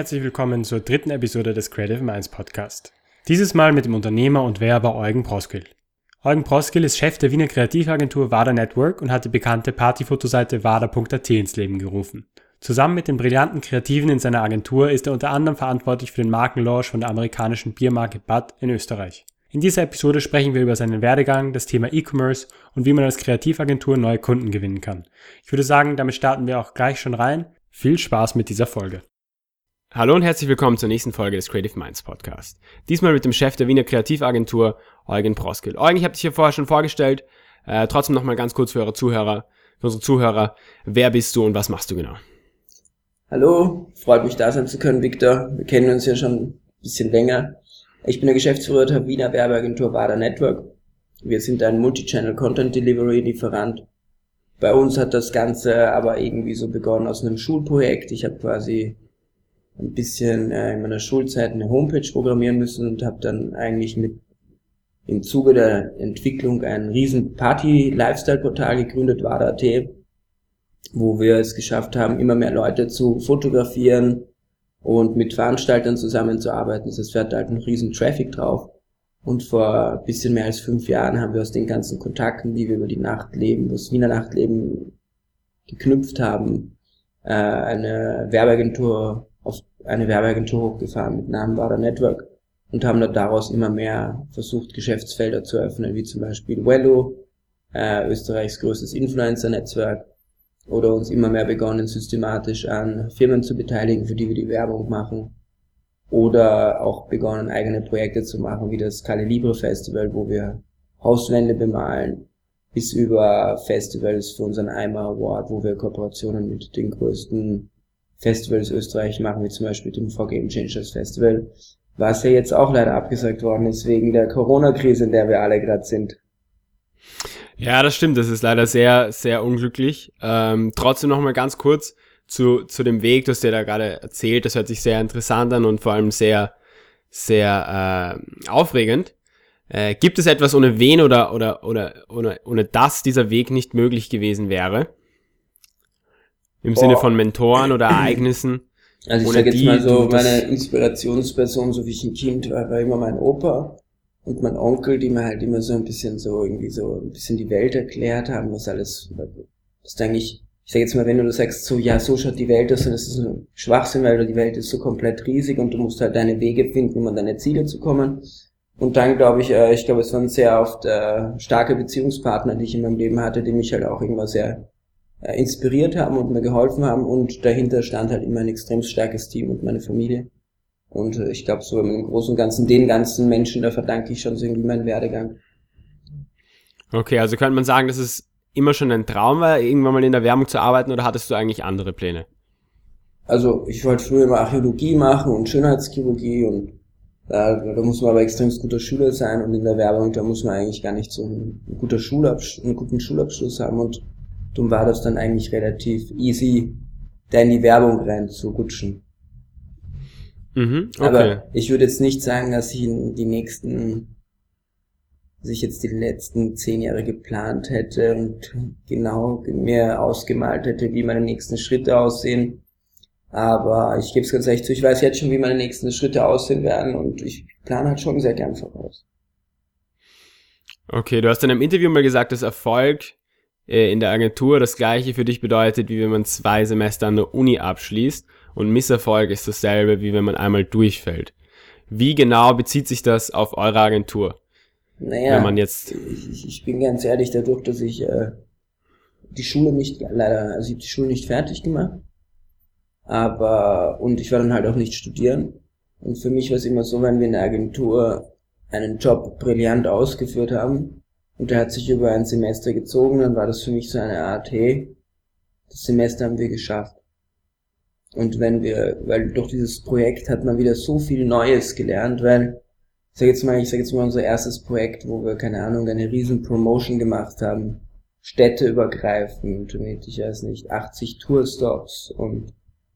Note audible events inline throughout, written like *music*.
herzlich willkommen zur dritten Episode des Creative Minds Podcast. Dieses Mal mit dem Unternehmer und Werber Eugen Proskil. Eugen Proskil ist Chef der Wiener Kreativagentur WADA Network und hat die bekannte Partyfotoseite WADA.at ins Leben gerufen. Zusammen mit den brillanten Kreativen in seiner Agentur ist er unter anderem verantwortlich für den Markenlaunch von der amerikanischen Biermarke Bud in Österreich. In dieser Episode sprechen wir über seinen Werdegang, das Thema E-Commerce und wie man als Kreativagentur neue Kunden gewinnen kann. Ich würde sagen, damit starten wir auch gleich schon rein. Viel Spaß mit dieser Folge. Hallo und herzlich willkommen zur nächsten Folge des Creative Minds Podcast. Diesmal mit dem Chef der Wiener Kreativagentur, Eugen Proskil. Eugen, ich habe dich hier vorher schon vorgestellt. Äh, trotzdem nochmal ganz kurz für eure Zuhörer, für unsere Zuhörer. Wer bist du und was machst du genau? Hallo, freut mich da sein zu können, Victor. Wir kennen uns ja schon ein bisschen länger. Ich bin der Geschäftsführer der Wiener Werbeagentur WADA Network. Wir sind ein Multi-Channel Content Delivery Lieferant. Bei uns hat das Ganze aber irgendwie so begonnen aus einem Schulprojekt. Ich habe quasi ein bisschen äh, in meiner Schulzeit eine Homepage programmieren müssen und habe dann eigentlich mit im Zuge der Entwicklung ein riesen Party-Lifestyle-Portal gegründet, WADA.at, wo wir es geschafft haben, immer mehr Leute zu fotografieren, und mit Veranstaltern zusammenzuarbeiten. Das hatten halt einen riesen Traffic drauf. Und vor ein bisschen mehr als fünf Jahren haben wir aus den ganzen Kontakten, die wir über die Nachtleben, das Wiener Nachtleben geknüpft haben, äh, eine Werbeagentur eine Werbeagentur hochgefahren mit Namen Wader Network und haben dort daraus immer mehr versucht, Geschäftsfelder zu öffnen, wie zum Beispiel Wello, äh, Österreichs größtes Influencer-Netzwerk, oder uns immer mehr begonnen, systematisch an Firmen zu beteiligen, für die wir die Werbung machen. Oder auch begonnen, eigene Projekte zu machen, wie das Cali Libre Festival, wo wir Hauswände bemalen, bis über Festivals für unseren Eimer Award, wo wir Kooperationen mit den größten Festivals Österreich machen, wie zum Beispiel dem Game Changers Festival, was ja jetzt auch leider abgesagt worden ist wegen der Corona-Krise, in der wir alle gerade sind. Ja, das stimmt. Das ist leider sehr, sehr unglücklich. Ähm, trotzdem noch mal ganz kurz zu, zu dem Weg, das dir da gerade erzählt. Das hört sich sehr interessant an und vor allem sehr, sehr äh, aufregend. Äh, gibt es etwas, ohne wen oder, oder, oder, ohne, ohne das dieser Weg nicht möglich gewesen wäre? Im Boah. Sinne von Mentoren oder *clears throat* Ereignissen? Also ich sag jetzt mal so, meine Inspirationsperson, so wie ich ein Kind war, war immer mein Opa und mein Onkel, die mir halt immer so ein bisschen so irgendwie so ein bisschen die Welt erklärt haben, was alles, was denke ich, ich sag jetzt mal, wenn du sagst, so, ja, so schaut die Welt aus, dann ist das ein Schwachsinn, weil die Welt ist so komplett riesig und du musst halt deine Wege finden, um an deine Ziele zu kommen. Und dann glaube ich, äh, ich glaube, es waren sehr oft äh, starke Beziehungspartner, die ich in meinem Leben hatte, die mich halt auch irgendwas sehr inspiriert haben und mir geholfen haben und dahinter stand halt immer ein extrem starkes Team und meine Familie. Und äh, ich glaube, so im Großen und Ganzen den ganzen Menschen, da verdanke ich schon so irgendwie meinen Werdegang. Okay, also könnte man sagen, dass es immer schon ein Traum war, irgendwann mal in der Werbung zu arbeiten oder hattest du eigentlich andere Pläne? Also ich wollte früher immer Archäologie machen und Schönheitschirurgie und da, da muss man aber extrem guter Schüler sein und in der Werbung, da muss man eigentlich gar nicht so einen, guter Schulabsch einen guten Schulabschluss haben und darum war das dann eigentlich relativ easy, da in die Werbung rein zu rutschen. Mhm, okay. Aber ich würde jetzt nicht sagen, dass ich in die nächsten, dass ich jetzt die letzten zehn Jahre geplant hätte und genau mir ausgemalt hätte, wie meine nächsten Schritte aussehen. Aber ich gebe es ganz ehrlich zu, ich weiß jetzt schon, wie meine nächsten Schritte aussehen werden und ich plane halt schon sehr gern voraus. Okay, du hast in einem Interview mal gesagt, dass Erfolg äh, in der Agentur das gleiche für dich bedeutet, wie wenn man zwei Semester an der Uni abschließt und Misserfolg ist dasselbe, wie wenn man einmal durchfällt. Wie genau bezieht sich das auf eure Agentur? Naja, wenn man jetzt ich, ich bin ganz ehrlich, dadurch, dass ich äh, die Schule nicht, leider, also ich habe die Schule nicht fertig gemacht, aber, und ich war dann halt auch nicht studieren. Und für mich war es immer so, wenn wir in der Agentur einen Job brillant ausgeführt haben und der hat sich über ein Semester gezogen, dann war das für mich so eine Art, hey, das Semester haben wir geschafft. Und wenn wir, weil durch dieses Projekt hat man wieder so viel Neues gelernt, weil, ich sag jetzt mal, ich sag jetzt mal unser erstes Projekt, wo wir, keine Ahnung, eine riesen Promotion gemacht haben, städteübergreifend mit, ich weiß nicht, 80 Tourstops und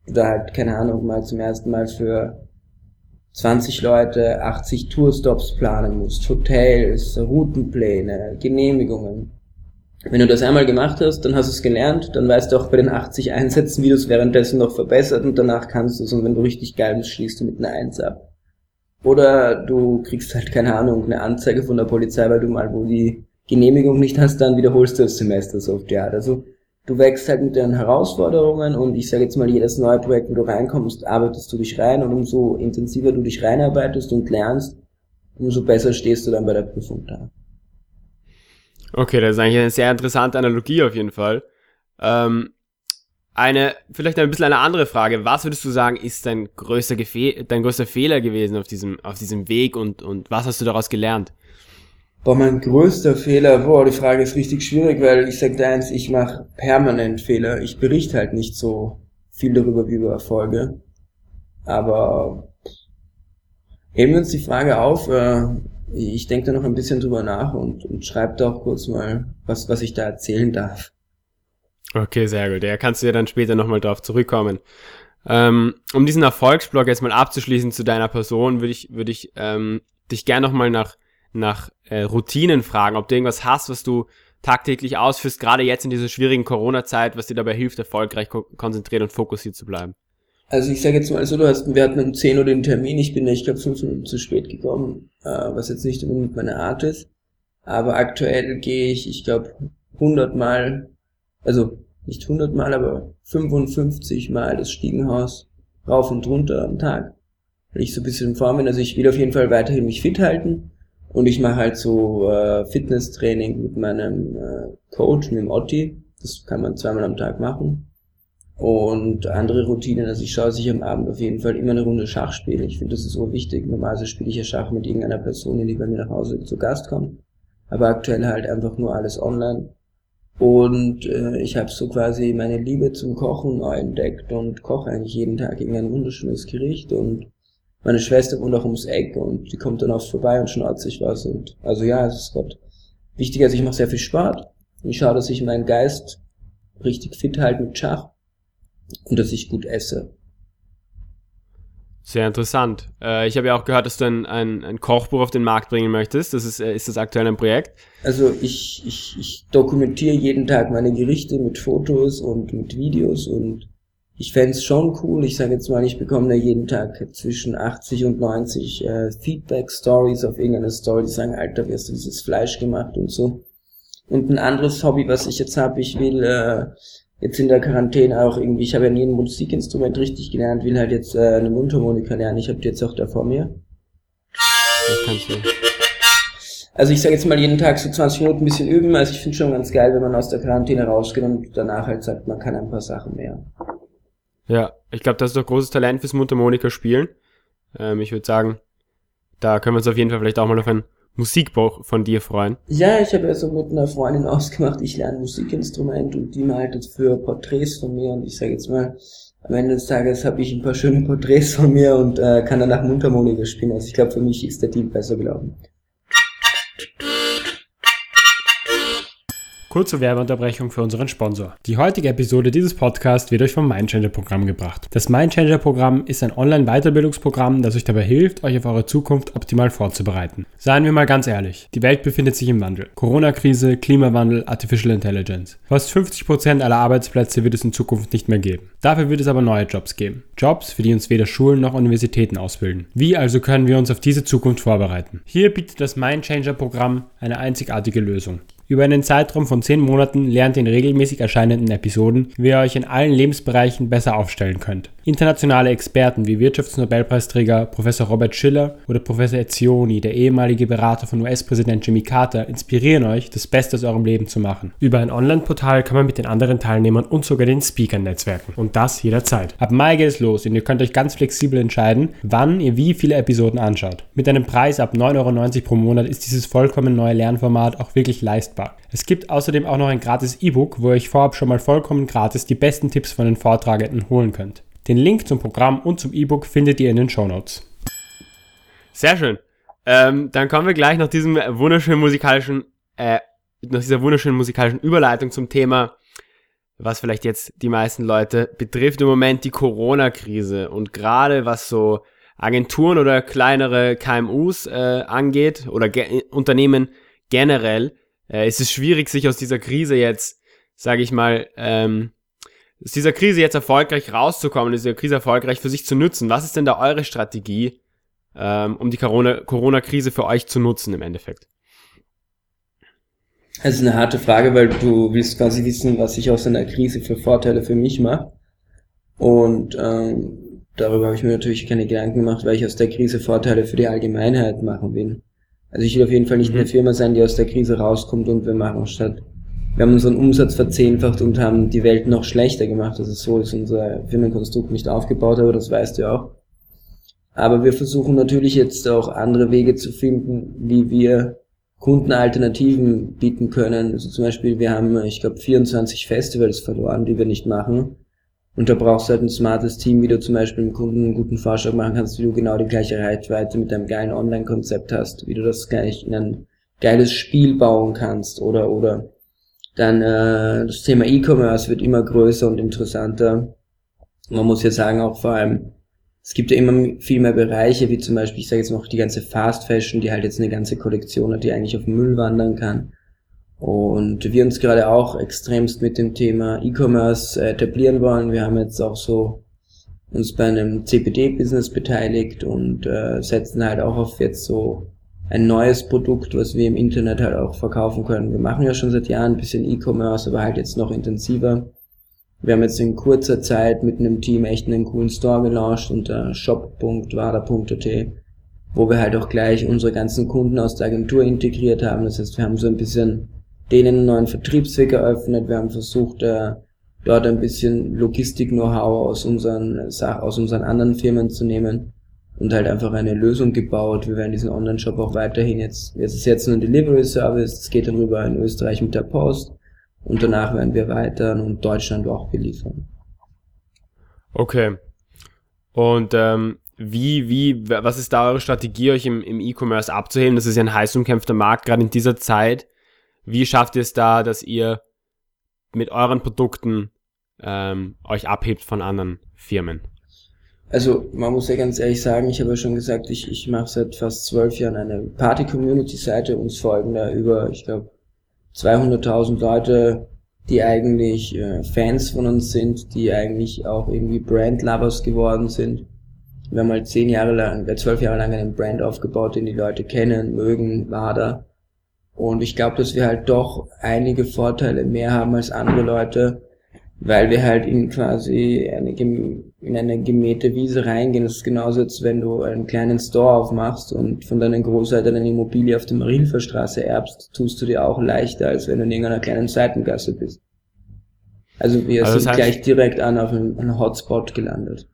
da halt, keine Ahnung, mal zum ersten Mal für 20 Leute 80 Tourstops planen musst, Hotels, Routenpläne, Genehmigungen. Wenn du das einmal gemacht hast, dann hast du es gelernt, dann weißt du auch bei den 80 Einsätzen, wie du es währenddessen noch verbessert und danach kannst du es und wenn du richtig geil bist, schließt du mit einer Eins ab. Oder du kriegst halt, keine Ahnung, eine Anzeige von der Polizei, weil du mal wo die Genehmigung nicht hast, dann wiederholst du das Semester so die Art. Also du wächst halt mit den Herausforderungen und ich sage jetzt mal, jedes neue Projekt, wo du reinkommst, arbeitest du dich rein und umso intensiver du dich reinarbeitest und lernst, umso besser stehst du dann bei der Prüfung da. Okay, das ist eigentlich eine sehr interessante Analogie auf jeden Fall. Ähm, eine, vielleicht ein bisschen eine andere Frage. Was würdest du sagen, ist dein größter, Gefe dein größter Fehler gewesen auf diesem, auf diesem Weg und, und was hast du daraus gelernt? Boah, mein größter Fehler, boah, die Frage ist richtig schwierig, weil ich sag dir eins, ich mache permanent Fehler. Ich berichte halt nicht so viel darüber wie über Erfolge. Aber heben wir uns die Frage auf, äh, ich denke da noch ein bisschen drüber nach und, und schreibe da auch kurz mal, was, was ich da erzählen darf. Okay, sehr gut. Ja, kannst du ja dann später nochmal drauf zurückkommen. Ähm, um diesen Erfolgsblock jetzt mal abzuschließen zu deiner Person, würde ich, würde ich ähm, dich gerne nochmal nach nach äh, Routinen fragen, ob du irgendwas hast, was du tagtäglich ausführst, gerade jetzt in dieser schwierigen Corona-Zeit, was dir dabei hilft, erfolgreich ko konzentriert und fokussiert zu bleiben. Also ich sage jetzt mal so, du hast, wir hatten um 10 Uhr den Termin, ich bin, ich glaube, fünf Minuten zu spät gekommen, äh, was jetzt nicht unbedingt meine Art ist. Aber aktuell gehe ich, ich glaube, 100 Mal, also nicht 100 Mal, aber 55 Mal das Stiegenhaus rauf und runter am Tag. Weil ich so ein bisschen in Form bin, also ich will auf jeden Fall weiterhin mich fit halten und ich mache halt so äh, Fitnesstraining mit meinem äh, Coach, mit dem Otti. Das kann man zweimal am Tag machen. Und andere Routinen, also ich schaue, dass ich am Abend auf jeden Fall immer eine Runde Schach spiele. Ich finde, das ist so wichtig. Normalerweise spiele ich ja Schach mit irgendeiner Person, die bei mir nach Hause zu Gast kommt. Aber aktuell halt einfach nur alles online. Und äh, ich habe so quasi meine Liebe zum Kochen neu entdeckt und koche eigentlich jeden Tag irgendein wunderschönes Gericht und meine Schwester wohnt auch ums Eck und die kommt dann oft vorbei und schnauzt sich was. Und also ja, es ist gerade wichtig. Also ich mache sehr viel Sport. Ich schaue, dass ich meinen Geist richtig fit halte mit Schach und dass ich gut esse. Sehr interessant. Äh, ich habe ja auch gehört, dass du ein, ein, ein, Kochbuch auf den Markt bringen möchtest. Das ist, äh, ist das aktuell ein Projekt? Also ich, ich, ich dokumentiere jeden Tag meine Gerichte mit Fotos und mit Videos und ich fände schon cool, ich sage jetzt mal, ich bekomme da jeden Tag zwischen 80 und 90 äh, Feedback-Stories auf irgendeine Story, die sagen, Alter, wie hast du dieses Fleisch gemacht und so. Und ein anderes Hobby, was ich jetzt habe, ich will äh, jetzt in der Quarantäne auch irgendwie, ich habe ja nie ein Musikinstrument richtig gelernt, will halt jetzt äh, eine Mundharmonika lernen. Ich habe die jetzt auch da vor mir. Das kannst du. Also ich sage jetzt mal jeden Tag so 20 Minuten ein bisschen üben. Also ich finde schon ganz geil, wenn man aus der Quarantäne rausgeht und danach halt sagt, man kann ein paar Sachen mehr. Ja, ich glaube, das ist doch großes Talent fürs Mundharmonika spielen. Ähm, ich würde sagen, da können wir uns auf jeden Fall vielleicht auch mal auf ein Musikbuch von dir freuen. Ja, ich habe ja so mit einer Freundin *laughs* ausgemacht, ich lerne Musikinstrument und die malt jetzt für Porträts von mir und ich sage jetzt mal, am Ende des Tages habe ich ein paar schöne Porträts von mir und äh, kann danach Mundharmonika spielen. Also ich glaube, für mich ist der Deal besser gelaufen. Kurze Werbeunterbrechung für unseren Sponsor. Die heutige Episode dieses Podcasts wird euch vom Mindchanger-Programm gebracht. Das Mindchanger-Programm ist ein Online-Weiterbildungsprogramm, das euch dabei hilft, euch auf eure Zukunft optimal vorzubereiten. Seien wir mal ganz ehrlich, die Welt befindet sich im Wandel. Corona-Krise, Klimawandel, Artificial Intelligence. Fast 50% aller Arbeitsplätze wird es in Zukunft nicht mehr geben. Dafür wird es aber neue Jobs geben. Jobs, für die uns weder Schulen noch Universitäten ausbilden. Wie also können wir uns auf diese Zukunft vorbereiten? Hier bietet das Mindchanger-Programm eine einzigartige Lösung. Über einen Zeitraum von 10 Monaten lernt ihr in regelmäßig erscheinenden Episoden, wie ihr euch in allen Lebensbereichen besser aufstellen könnt. Internationale Experten wie Wirtschaftsnobelpreisträger Professor Robert Schiller oder Professor Ezioni, der ehemalige Berater von US-Präsident Jimmy Carter, inspirieren euch, das Beste aus eurem Leben zu machen. Über ein Online-Portal kann man mit den anderen Teilnehmern und sogar den Speakern netzwerken. Und das jederzeit. Ab Mai geht es los und ihr könnt euch ganz flexibel entscheiden, wann ihr wie viele Episoden anschaut. Mit einem Preis ab 9,90 Euro pro Monat ist dieses vollkommen neue Lernformat auch wirklich leistbar. Es gibt außerdem auch noch ein gratis E-Book, wo ihr euch vorab schon mal vollkommen gratis die besten Tipps von den Vortragenden holen könnt. Den Link zum Programm und zum E-Book findet ihr in den Show Notes. Sehr schön. Ähm, dann kommen wir gleich nach diesem wunderschönen musikalischen, äh, nach dieser wunderschönen musikalischen Überleitung zum Thema, was vielleicht jetzt die meisten Leute betrifft im Moment die Corona-Krise und gerade was so Agenturen oder kleinere KMUs äh, angeht oder ge Unternehmen generell äh, ist es schwierig, sich aus dieser Krise jetzt, sage ich mal, ähm, aus dieser Krise jetzt erfolgreich rauszukommen, aus dieser Krise erfolgreich für sich zu nutzen. Was ist denn da eure Strategie, ähm, um die Corona-Krise für euch zu nutzen im Endeffekt? Das ist eine harte Frage, weil du willst quasi wissen, was ich aus einer Krise für Vorteile für mich mache. Und ähm, darüber habe ich mir natürlich keine Gedanken gemacht, weil ich aus der Krise Vorteile für die Allgemeinheit machen will. Also ich will auf jeden Fall nicht mhm. eine Firma sein, die aus der Krise rauskommt und wir machen statt. Wir haben unseren Umsatz verzehnfacht und haben die Welt noch schlechter gemacht. Also so ist unser Firmenkonstrukt nicht aufgebaut, aber das weißt du auch. Aber wir versuchen natürlich jetzt auch andere Wege zu finden, wie wir Kunden Alternativen bieten können. Also zum Beispiel, wir haben, ich glaube, 24 Festivals verloren, die wir nicht machen. Und da brauchst du halt ein smartes Team, wie du zum Beispiel dem Kunden einen guten Vorschlag machen kannst, wie du genau die gleiche Reichweite mit einem geilen Online-Konzept hast, wie du das gleich in ein geiles Spiel bauen kannst oder oder dann äh, das Thema E-Commerce wird immer größer und interessanter. Man muss ja sagen, auch vor allem, es gibt ja immer viel mehr Bereiche, wie zum Beispiel, ich sage jetzt noch die ganze Fast Fashion, die halt jetzt eine ganze Kollektion hat, die eigentlich auf Müll wandern kann. Und wir uns gerade auch extremst mit dem Thema E-Commerce äh, etablieren wollen. Wir haben jetzt auch so uns bei einem CPD-Business beteiligt und äh, setzen halt auch auf jetzt so ein neues Produkt, was wir im Internet halt auch verkaufen können. Wir machen ja schon seit Jahren ein bisschen E-Commerce, aber halt jetzt noch intensiver. Wir haben jetzt in kurzer Zeit mit einem Team echt einen coolen Store gelauncht unter shop.wada.at, wo wir halt auch gleich unsere ganzen Kunden aus der Agentur integriert haben. Das heißt, wir haben so ein bisschen denen einen neuen Vertriebsweg eröffnet. Wir haben versucht, äh, dort ein bisschen Logistik-Know-how aus unseren, aus unseren anderen Firmen zu nehmen und halt einfach eine Lösung gebaut. Wir werden diesen Online-Shop auch weiterhin jetzt, jetzt ist jetzt nur ein Delivery-Service, das geht dann rüber in Österreich mit der Post und danach werden wir weiter und Deutschland auch beliefern. Okay. Und ähm, wie, wie, was ist da eure Strategie, euch im, im E-Commerce abzuheben? Das ist ja ein heiß umkämpfter Markt, gerade in dieser Zeit. Wie schafft ihr es da, dass ihr mit euren Produkten ähm, euch abhebt von anderen Firmen? Also man muss ja ganz ehrlich sagen, ich habe ja schon gesagt, ich, ich mache seit fast zwölf Jahren eine Party-Community-Seite, uns folgen da über, ich glaube, 200.000 Leute, die eigentlich äh, Fans von uns sind, die eigentlich auch irgendwie Brand-Lovers geworden sind. Wir haben halt zehn Jahre lang, äh, zwölf Jahre lang einen Brand aufgebaut, den die Leute kennen, mögen, Wader. Und ich glaube, dass wir halt doch einige Vorteile mehr haben als andere Leute, weil wir halt in quasi eine, in eine gemähte Wiese reingehen. Das ist genauso, als wenn du einen kleinen Store aufmachst und von deinen Großeltern eine Immobilie auf der Marienferstraße erbst, tust du dir auch leichter, als wenn du in irgendeiner kleinen Seitengasse bist. Also wir also sind heißt, gleich direkt an auf einem Hotspot gelandet.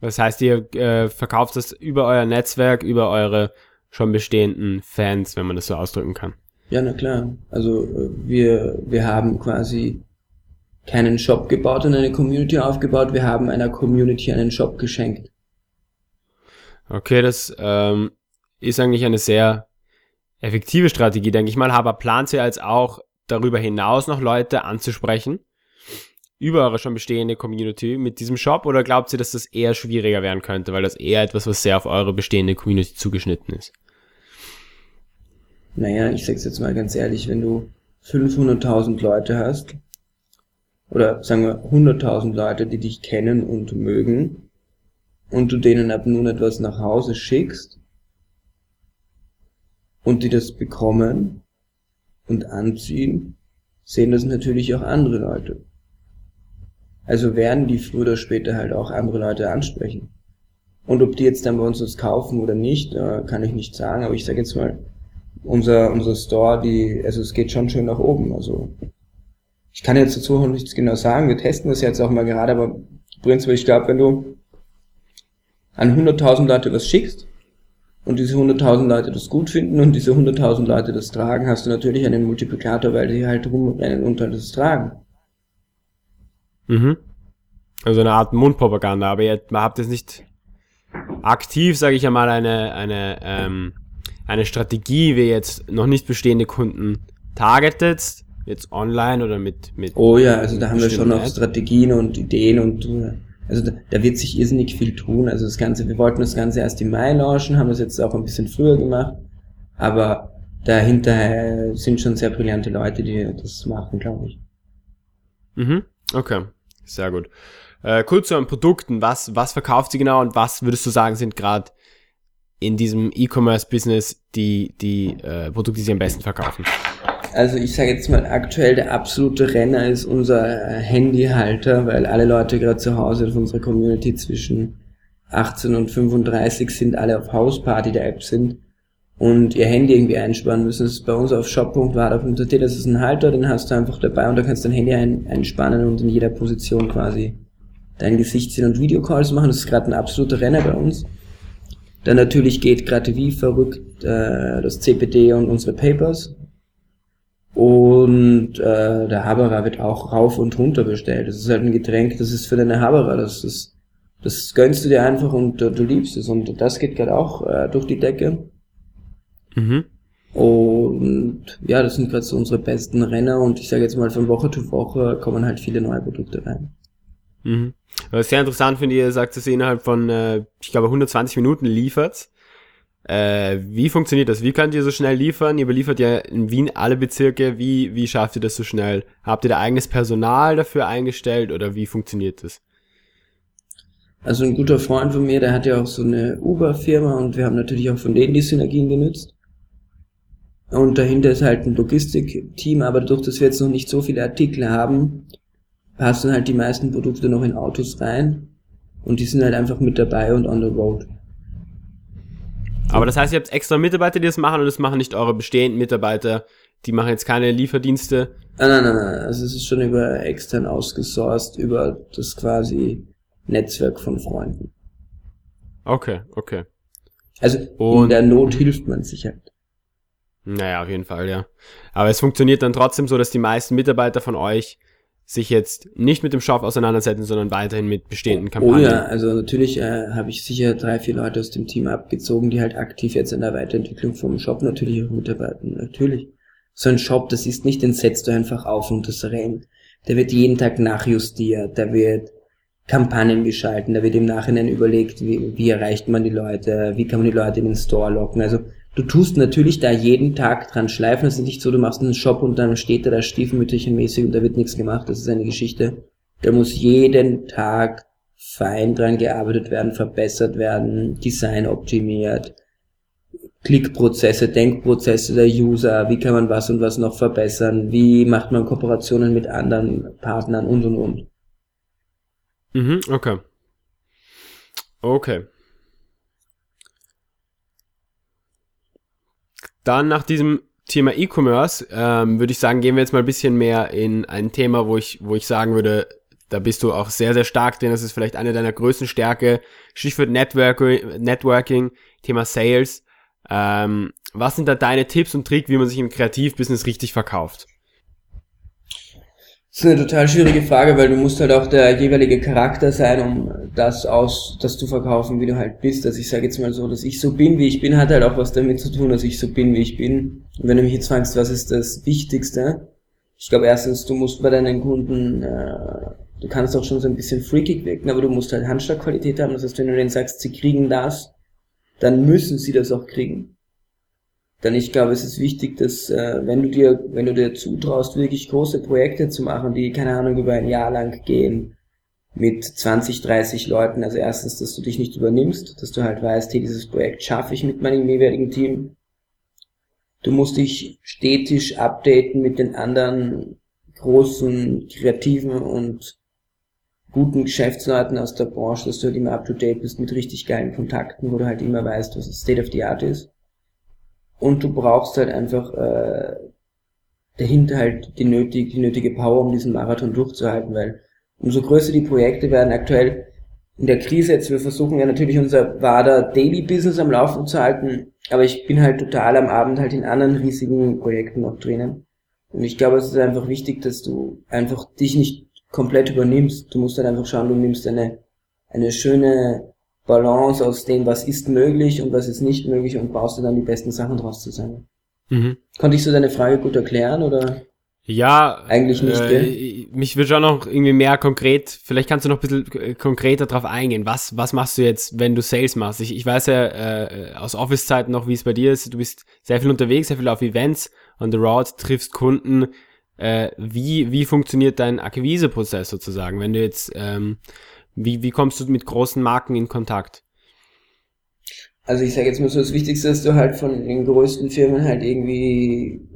Das heißt, ihr äh, verkauft das über euer Netzwerk, über eure schon bestehenden Fans, wenn man das so ausdrücken kann. Ja, na klar. Also äh, wir, wir haben quasi keinen Shop gebaut und eine Community aufgebaut, wir haben einer Community einen Shop geschenkt. Okay, das ähm, ist eigentlich eine sehr effektive Strategie, denke ich mal. Aber plant ihr als auch darüber hinaus noch Leute anzusprechen über eure schon bestehende Community mit diesem Shop oder glaubt ihr, dass das eher schwieriger werden könnte, weil das eher etwas, was sehr auf eure bestehende Community zugeschnitten ist? Naja, ich sag's jetzt mal ganz ehrlich, wenn du 500.000 Leute hast, oder sagen wir 100.000 Leute, die dich kennen und mögen, und du denen ab nun etwas nach Hause schickst, und die das bekommen und anziehen, sehen das natürlich auch andere Leute. Also werden die früher oder später halt auch andere Leute ansprechen. Und ob die jetzt dann bei uns das kaufen oder nicht, äh, kann ich nicht sagen, aber ich sage jetzt mal, unser, unser Store, die, also es geht schon schön nach oben. Also ich kann jetzt dazu noch nichts genau sagen. Wir testen das jetzt auch mal gerade, aber prinzipiell, ich glaube, wenn du an 100.000 Leute was schickst und diese 100.000 Leute das gut finden und diese 100.000 Leute das tragen, hast du natürlich einen Multiplikator, weil die halt rumrennen und halt das tragen. Mhm. Also eine Art Mundpropaganda, aber ihr habt jetzt nicht aktiv, sage ich einmal, eine, eine ähm, eine Strategie, wie jetzt noch nicht bestehende Kunden targetet, jetzt online oder mit, mit Oh ja, also da haben wir schon noch Strategien und Ideen und also da, da, wird sich irrsinnig viel tun. Also das Ganze, wir wollten das Ganze erst im Mai launchen, haben das jetzt auch ein bisschen früher gemacht. Aber dahinter sind schon sehr brillante Leute, die das machen, glaube ich. Mhm. Okay, sehr gut. Äh, kurz zu den Produkten. Was, was verkauft sie genau und was würdest du sagen, sind gerade in diesem E-Commerce-Business die, die äh, Produkte, die sie am besten verkaufen? Also ich sage jetzt mal, aktuell der absolute Renner ist unser äh, Handyhalter, weil alle Leute gerade zu Hause auf unserer Community zwischen 18 und 35 sind, alle auf Hausparty der App sind und ihr Handy irgendwie einsparen müssen. Das ist bei uns auf shop.wada.at, das ist ein Halter, den hast du einfach dabei und da kannst dein Handy ein, einspannen und in jeder Position quasi dein Gesicht sehen und Videocalls machen. Das ist gerade ein absoluter Renner bei uns. Dann natürlich geht gerade wie verrückt äh, das CPD und unsere Papers. Und äh, der Haberer wird auch rauf und runter bestellt. Das ist halt ein Getränk, das ist für deine Haberer. Das ist, das gönnst du dir einfach und äh, du liebst es. Und das geht gerade auch äh, durch die Decke. Mhm. Und ja, das sind gerade so unsere besten Renner und ich sage jetzt mal von Woche zu Woche kommen halt viele neue Produkte rein. Mhm. Was sehr interessant finde, ihr sagt, dass ihr innerhalb von, äh, ich glaube, 120 Minuten liefert. Äh, wie funktioniert das? Wie könnt ihr so schnell liefern? Ihr beliefert ja in Wien alle Bezirke. Wie, wie schafft ihr das so schnell? Habt ihr da eigenes Personal dafür eingestellt oder wie funktioniert das? Also ein guter Freund von mir, der hat ja auch so eine Uber-Firma und wir haben natürlich auch von denen die Synergien genützt. Und dahinter ist halt ein Logistik-Team, aber dadurch, dass wir jetzt noch nicht so viele Artikel haben, passen halt die meisten Produkte noch in Autos rein und die sind halt einfach mit dabei und on the road. Aber das heißt, ihr habt extra Mitarbeiter, die das machen und das machen nicht eure bestehenden Mitarbeiter, die machen jetzt keine Lieferdienste? Nein, nein, nein, nein. Also es ist schon über extern ausgesourced, über das quasi Netzwerk von Freunden. Okay, okay. Also und in der Not hilft man sich halt. Naja, auf jeden Fall, ja. Aber es funktioniert dann trotzdem so, dass die meisten Mitarbeiter von euch sich jetzt nicht mit dem Shop auseinandersetzen, sondern weiterhin mit bestehenden Kampagnen. Oh ja, also natürlich äh, habe ich sicher drei, vier Leute aus dem Team abgezogen, die halt aktiv jetzt in der Weiterentwicklung vom Shop natürlich auch mitarbeiten. Natürlich. So ein Shop, das ist nicht, den setzt du einfach auf und das rennt. Der wird jeden Tag nachjustiert, der wird Kampagnen geschalten, da wird im Nachhinein überlegt, wie, wie erreicht man die Leute, wie kann man die Leute in den Store locken. Also Du tust natürlich da jeden Tag dran schleifen. Es ist nicht so, du machst einen Shop und dann steht er da stiefmütterchenmäßig und da wird nichts gemacht. Das ist eine Geschichte. Da muss jeden Tag fein dran gearbeitet werden, verbessert werden, Design optimiert, Klickprozesse, Denkprozesse der User, wie kann man was und was noch verbessern, wie macht man Kooperationen mit anderen Partnern und und und. Mhm, okay. Okay. Dann nach diesem Thema E-Commerce ähm, würde ich sagen, gehen wir jetzt mal ein bisschen mehr in ein Thema, wo ich, wo ich sagen würde, da bist du auch sehr, sehr stark drin. Das ist vielleicht eine deiner größten Stärke. Stichwort Networking, Networking Thema Sales. Ähm, was sind da deine Tipps und Tricks, wie man sich im Kreativbusiness richtig verkauft? Das ist eine total schwierige Frage, weil du musst halt auch der jeweilige Charakter sein, um das aus, das zu verkaufen, wie du halt bist. Also ich sage jetzt mal so, dass ich so bin, wie ich bin, hat halt auch was damit zu tun, dass ich so bin, wie ich bin. Und wenn du mich jetzt fragst, was ist das Wichtigste? Ich glaube erstens, du musst bei deinen Kunden, äh, du kannst auch schon so ein bisschen freakig wirken, aber du musst halt Handschlagqualität haben. Das heißt, wenn du denen sagst, sie kriegen das, dann müssen sie das auch kriegen. Denn ich glaube, es ist wichtig, dass äh, wenn du dir, wenn du dir zutraust, wirklich große Projekte zu machen, die, keine Ahnung, über ein Jahr lang gehen, mit 20, 30 Leuten, also erstens, dass du dich nicht übernimmst, dass du halt weißt, hey, dieses Projekt schaffe ich mit meinem jeweiligen Team. Du musst dich stetig updaten mit den anderen großen, kreativen und guten Geschäftsleuten aus der Branche, dass du halt immer up to date bist mit richtig geilen Kontakten, wo du halt immer weißt, was State of the Art ist und du brauchst halt einfach äh, dahinter halt die, nötig, die nötige Power, um diesen Marathon durchzuhalten, weil umso größer die Projekte werden aktuell in der Krise jetzt, wir versuchen ja natürlich unser WADA Daily Business am Laufen zu halten, aber ich bin halt total am Abend halt in anderen riesigen Projekten noch drinnen. Und ich glaube, es ist einfach wichtig, dass du einfach dich nicht komplett übernimmst. Du musst halt einfach schauen, du nimmst eine, eine schöne Balance aus dem, was ist möglich und was ist nicht möglich und baust du dann die besten Sachen draus zusammen. Mhm. Konnte ich so deine Frage gut erklären oder? Ja, eigentlich nicht. Äh, mich würde schon noch irgendwie mehr konkret, vielleicht kannst du noch ein bisschen konkreter drauf eingehen. Was, was machst du jetzt, wenn du Sales machst? Ich, ich weiß ja äh, aus Office-Zeiten noch, wie es bei dir ist. Du bist sehr viel unterwegs, sehr viel auf Events, on the road, triffst Kunden. Äh, wie, wie funktioniert dein Akquiseprozess sozusagen? Wenn du jetzt, ähm, wie, wie kommst du mit großen Marken in Kontakt? Also ich sage jetzt mal so, das Wichtigste ist, dass du halt von den größten Firmen halt irgendwie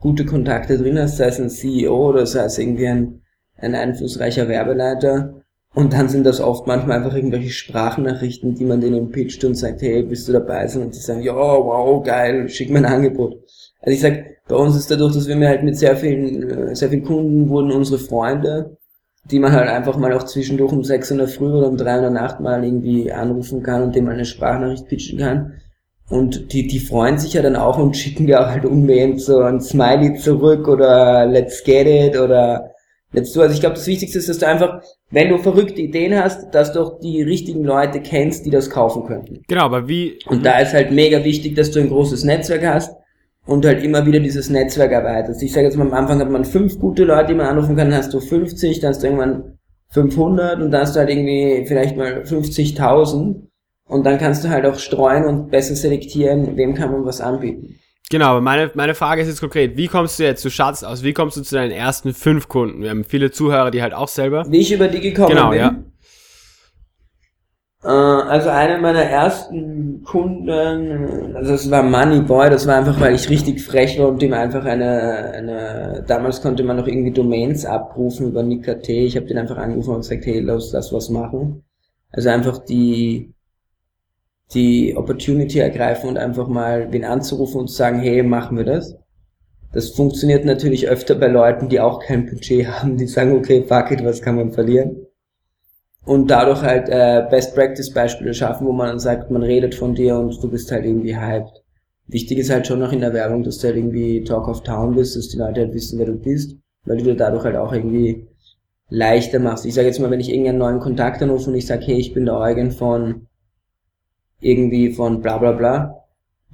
gute Kontakte drin hast, sei es ein CEO oder sei es irgendwie ein, ein einflussreicher Werbeleiter. Und dann sind das oft manchmal einfach irgendwelche Sprachnachrichten, die man denen pitcht und sagt, hey, bist du dabei? Und die sagen, ja, wow, geil, schick mir ein Angebot. Also ich sag, bei uns ist dadurch, dass wir mir halt mit sehr vielen, äh, sehr vielen Kunden wurden unsere Freunde, die man halt einfach mal auch zwischendurch um 6 in der Früh oder um 3 in der Nacht mal irgendwie anrufen kann und dem eine Sprachnachricht pitchen kann. Und die, die freuen sich ja dann auch und schicken auch halt unbedingt so ein Smiley zurück oder let's get it oder let's do. Also ich glaube, das Wichtigste ist, dass du einfach, wenn du verrückte Ideen hast, dass du auch die richtigen Leute kennst, die das kaufen könnten. Genau, aber wie... Und da ist halt mega wichtig, dass du ein großes Netzwerk hast und halt immer wieder dieses Netzwerk erweiterst. Ich sage jetzt mal, am Anfang hat man fünf gute Leute, die man anrufen kann, dann hast du 50, dann hast du irgendwann 500 und dann hast du halt irgendwie vielleicht mal 50.000 und dann kannst du halt auch streuen und besser selektieren, wem kann man was anbieten. Genau, aber meine, meine Frage ist jetzt konkret, wie kommst du jetzt, du Schatz aus, wie kommst du zu deinen ersten fünf Kunden? Wir haben viele Zuhörer, die halt auch selber... Wie ich über die gekommen genau, bin? Genau, ja. Äh, also einer meiner ersten Kunden, also das war Moneyboy, das war einfach, weil ich richtig frech war und dem einfach eine, eine damals konnte man noch irgendwie Domains abrufen über Nick.at, ich habe den einfach angerufen und gesagt, hey, lass, lass was machen. Also einfach die die Opportunity ergreifen und einfach mal wen anzurufen und zu sagen, hey, machen wir das. Das funktioniert natürlich öfter bei Leuten, die auch kein Budget *laughs* haben, die sagen, okay, fuck it, was kann man verlieren? Und dadurch halt äh, Best Practice Beispiele schaffen, wo man dann sagt, man redet von dir und du bist halt irgendwie hyped. Wichtig ist halt schon noch in der Werbung, dass du halt irgendwie Talk of Town bist, dass die Leute halt wissen, wer du bist, weil du dir dadurch halt auch irgendwie leichter machst. Ich sage jetzt mal, wenn ich irgendeinen neuen Kontakt anrufe und ich sage, hey, ich bin der Eugen von irgendwie von bla bla bla,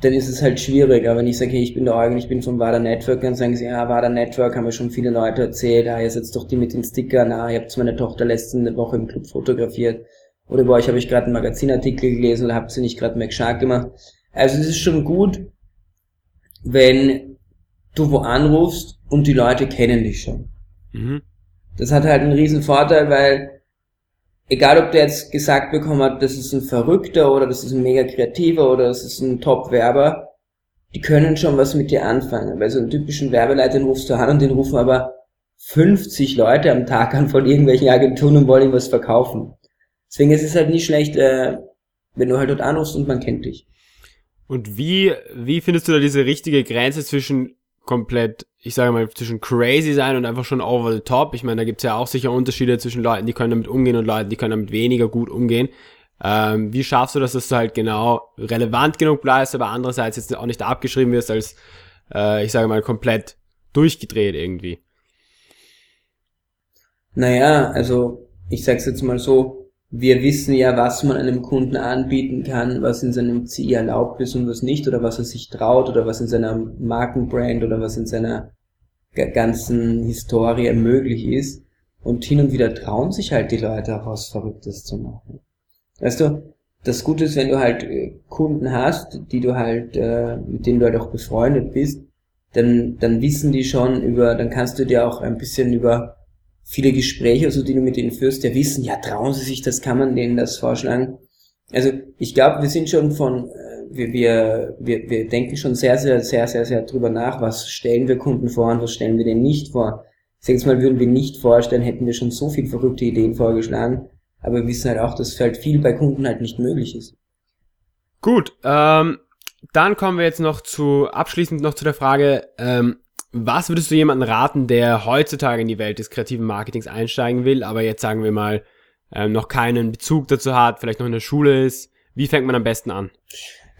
dann ist es halt schwierig. Aber wenn ich sage, hey, ich bin der Eugen, ich bin vom Wada Network, dann sagen sie, ja, Wada Network, haben mir schon viele Leute erzählt, ah, ihr setzt doch die mit den Stickern, ah, ihr habt meine Tochter letzte Woche im Club fotografiert. Oder bei euch habe ich gerade einen Magazinartikel gelesen oder habt sie nicht gerade Mac Shark gemacht. Also es ist schon gut, wenn du wo anrufst und die Leute kennen dich schon. Mhm. Das hat halt einen riesen Vorteil, weil egal ob der jetzt gesagt bekommen hat, das ist ein Verrückter oder das ist ein mega kreativer oder das ist ein Top-Werber, die können schon was mit dir anfangen. Weil so einen typischen Werbeleiter den rufst du an und den rufen aber 50 Leute am Tag an von irgendwelchen Agenturen und wollen ihm was verkaufen. Deswegen ist es halt nicht schlecht, äh, wenn du halt dort anrufst und man kennt dich. Und wie, wie findest du da diese richtige Grenze zwischen komplett, ich sage mal, zwischen crazy sein und einfach schon over the top. Ich meine, da gibt's ja auch sicher Unterschiede zwischen Leuten, die können damit umgehen und Leuten, die können damit weniger gut umgehen. Ähm, wie schaffst du das, dass du halt genau relevant genug bleibst, aber andererseits jetzt auch nicht abgeschrieben wirst als, äh, ich sage mal, komplett durchgedreht irgendwie? Naja, also ich sag's jetzt mal so, wir wissen ja, was man einem Kunden anbieten kann, was in seinem Ziel erlaubt ist und was nicht, oder was er sich traut, oder was in seiner Markenbrand oder was in seiner ganzen Historie möglich ist. Und hin und wieder trauen sich halt die Leute auch was Verrücktes zu machen. Weißt du, das Gute ist, wenn du halt äh, Kunden hast, die du halt, äh, mit denen du halt auch befreundet bist, dann, dann wissen die schon über, dann kannst du dir auch ein bisschen über viele Gespräche, also die du mit denen führst, ja wissen, ja trauen sie sich, das kann man denen das vorschlagen. Also ich glaube, wir sind schon von, äh, wir, wir, wir, wir denken schon sehr, sehr, sehr, sehr, sehr drüber nach, was stellen wir Kunden vor und was stellen wir denen nicht vor. Sechs Mal würden wir nicht vorstellen, hätten wir schon so viel verrückte Ideen vorgeschlagen, aber wir wissen halt auch, dass halt viel bei Kunden halt nicht möglich ist. Gut, ähm, dann kommen wir jetzt noch zu, abschließend noch zu der Frage, ähm, was würdest du jemanden raten, der heutzutage in die Welt des kreativen Marketings einsteigen will, aber jetzt sagen wir mal ähm, noch keinen Bezug dazu hat, vielleicht noch in der Schule ist? Wie fängt man am besten an?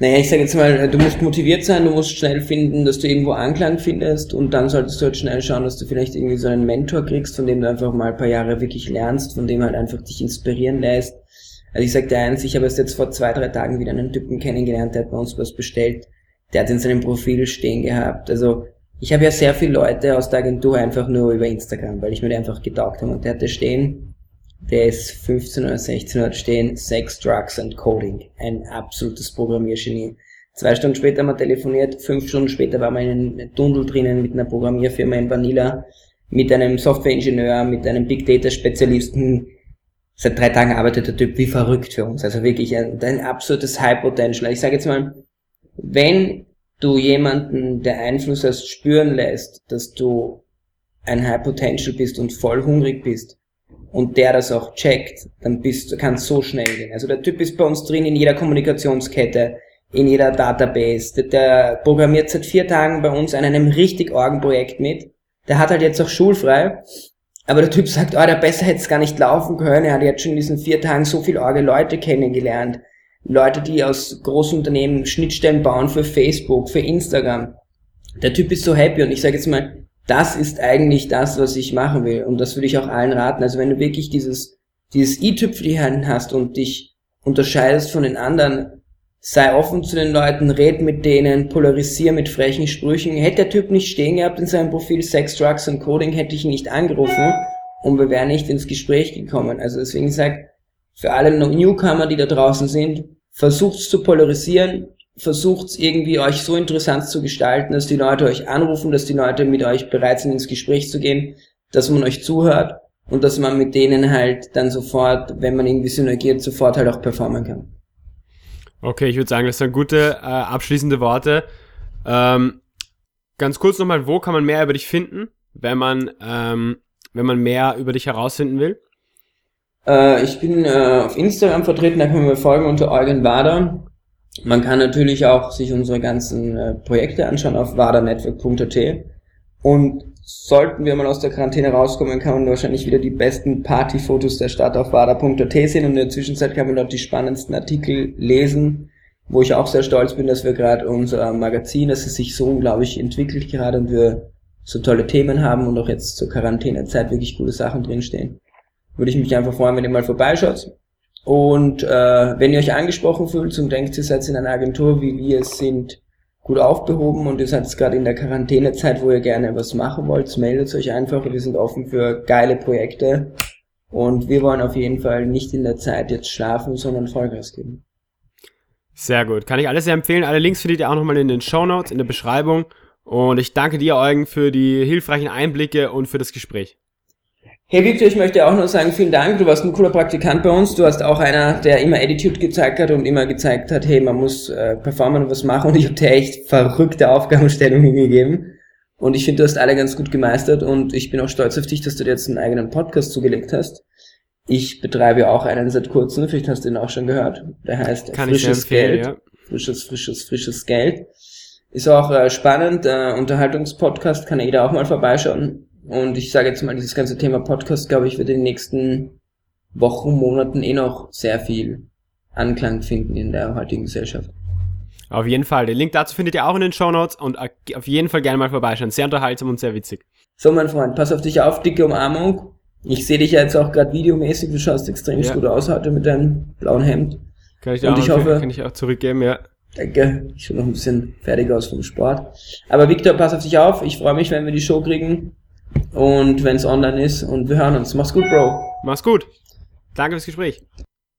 Naja, ich sage jetzt mal, du musst motiviert sein, du musst schnell finden, dass du irgendwo Anklang findest und dann solltest du halt schnell schauen, dass du vielleicht irgendwie so einen Mentor kriegst, von dem du einfach mal ein paar Jahre wirklich lernst, von dem halt einfach dich inspirieren lässt. Also ich sag dir eins, ich habe erst jetzt vor zwei, drei Tagen wieder einen Typen kennengelernt, der hat bei uns was bestellt, der hat in seinem Profil stehen gehabt. Also ich habe ja sehr viele Leute aus der Agentur einfach nur über Instagram, weil ich mir die einfach getaugt habe. Und der hatte stehen, der ist 15 oder 16 hat stehen, Sex, Drugs and Coding. Ein absolutes Programmiergenie. Zwei Stunden später haben wir telefoniert, fünf Stunden später war man in einem Tunnel drinnen mit einer Programmierfirma in Vanilla, mit einem Softwareingenieur, mit einem Big Data Spezialisten. Seit drei Tagen arbeitet der Typ wie verrückt für uns. Also wirklich ein, ein absolutes High Potential. Ich sage jetzt mal, wenn du jemanden, der Einfluss hast, spüren lässt, dass du ein High Potential bist und voll hungrig bist und der das auch checkt, dann bist du, kann so schnell gehen. Also der Typ ist bei uns drin in jeder Kommunikationskette, in jeder Database. Der, der programmiert seit vier Tagen bei uns an einem richtig orgen Projekt mit. Der hat halt jetzt auch schulfrei. Aber der Typ sagt, oh, der besser hätte es gar nicht laufen können. Er hat jetzt schon in diesen vier Tagen so viel orge Leute kennengelernt. Leute, die aus großen Unternehmen Schnittstellen bauen für Facebook, für Instagram. Der Typ ist so happy und ich sage jetzt mal, das ist eigentlich das, was ich machen will und das würde ich auch allen raten. Also wenn du wirklich dieses dieses i-Tüpfelchen hast und dich unterscheidest von den anderen, sei offen zu den Leuten, red mit denen, polarisier mit frechen Sprüchen. Hätte der Typ nicht stehen gehabt in seinem Profil Sex, Drugs und Coding, hätte ich ihn nicht angerufen und wir wären nicht ins Gespräch gekommen. Also deswegen sag für alle Newcomer, die da draußen sind, versucht zu polarisieren, versucht irgendwie euch so interessant zu gestalten, dass die Leute euch anrufen, dass die Leute mit euch bereit sind, ins Gespräch zu gehen, dass man euch zuhört und dass man mit denen halt dann sofort, wenn man irgendwie synergiert, sofort halt auch performen kann. Okay, ich würde sagen, das sind gute äh, abschließende Worte. Ähm, ganz kurz nochmal, wo kann man mehr über dich finden, wenn man, ähm, wenn man mehr über dich herausfinden will? Äh, ich bin äh, auf Instagram vertreten, da kann man mir folgen unter Eugen Wader. Man kann natürlich auch sich unsere ganzen äh, Projekte anschauen auf wadanetwork.at. Und sollten wir mal aus der Quarantäne rauskommen, kann man wahrscheinlich wieder die besten Partyfotos der Stadt auf wada.at sehen und in der Zwischenzeit kann man dort die spannendsten Artikel lesen, wo ich auch sehr stolz bin, dass wir gerade unser Magazin, dass es sich so unglaublich entwickelt gerade und wir so tolle Themen haben und auch jetzt zur Quarantänezeit wirklich coole Sachen drinstehen würde ich mich einfach freuen, wenn ihr mal vorbeischaut. Und äh, wenn ihr euch angesprochen fühlt und denkt, ihr seid in einer Agentur, wie wir es sind, gut aufbehoben und ihr seid gerade in der Quarantänezeit, wo ihr gerne was machen wollt, meldet euch einfach. Wir sind offen für geile Projekte und wir wollen auf jeden Fall nicht in der Zeit jetzt schlafen, sondern Vollgas geben. Sehr gut. Kann ich alles sehr empfehlen. Alle Links findet ihr auch nochmal in den Show Notes, in der Beschreibung. Und ich danke dir, Eugen, für die hilfreichen Einblicke und für das Gespräch. Hey Victor, ich möchte auch nur sagen, vielen Dank. Du warst ein cooler Praktikant bei uns. Du hast auch einer, der immer Attitude gezeigt hat und immer gezeigt hat, hey, man muss äh, performen und was machen. Und ich habe dir echt verrückte Aufgabenstellungen gegeben. Und ich finde, du hast alle ganz gut gemeistert und ich bin auch stolz auf dich, dass du dir jetzt einen eigenen Podcast zugelegt hast. Ich betreibe auch einen seit kurzem, vielleicht hast du ihn auch schon gehört. Der heißt Kann Frisches Geld. Ja. Frisches, frisches, frisches Geld. Ist auch äh, spannend, äh, Unterhaltungspodcast, kann jeder auch mal vorbeischauen. Und ich sage jetzt mal, dieses ganze Thema Podcast, glaube ich, wird in den nächsten Wochen, Monaten eh noch sehr viel Anklang finden in der heutigen Gesellschaft. Auf jeden Fall. Den Link dazu findet ihr auch in den Show Notes und auf jeden Fall gerne mal vorbeischauen. Sehr unterhaltsam und sehr witzig. So, mein Freund, pass auf dich auf, dicke Umarmung. Ich sehe dich ja jetzt auch gerade videomäßig, du schaust extrem ja. gut aus heute mit deinem blauen Hemd. Kann ich, und auch, ich hoffe, kann ich auch zurückgeben, ja. Danke, ich schaue noch ein bisschen fertig aus vom Sport. Aber Victor, pass auf dich auf. Ich freue mich, wenn wir die Show kriegen und wenn es online ist und wir hören uns. Mach's gut, Bro. Mach's gut. Danke fürs Gespräch.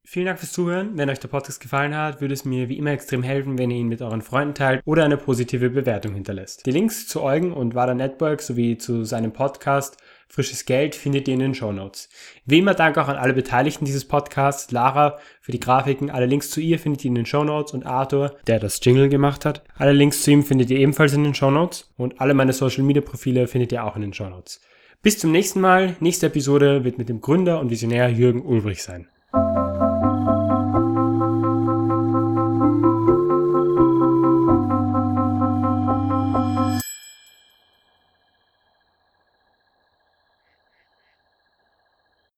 Vielen Dank fürs Zuhören. Wenn euch der Podcast gefallen hat, würde es mir wie immer extrem helfen, wenn ihr ihn mit euren Freunden teilt oder eine positive Bewertung hinterlässt. Die Links zu Eugen und Wada Network sowie zu seinem Podcast Frisches Geld findet ihr in den Show Notes. Wie immer Dank auch an alle Beteiligten dieses Podcasts, Lara für die Grafiken, alle Links zu ihr findet ihr in den Show Notes und Arthur, der das Jingle gemacht hat. Alle Links zu ihm findet ihr ebenfalls in den Show Notes und alle meine Social Media Profile findet ihr auch in den Show Notes. Bis zum nächsten Mal. Nächste Episode wird mit dem Gründer und Visionär Jürgen Ulbrich sein.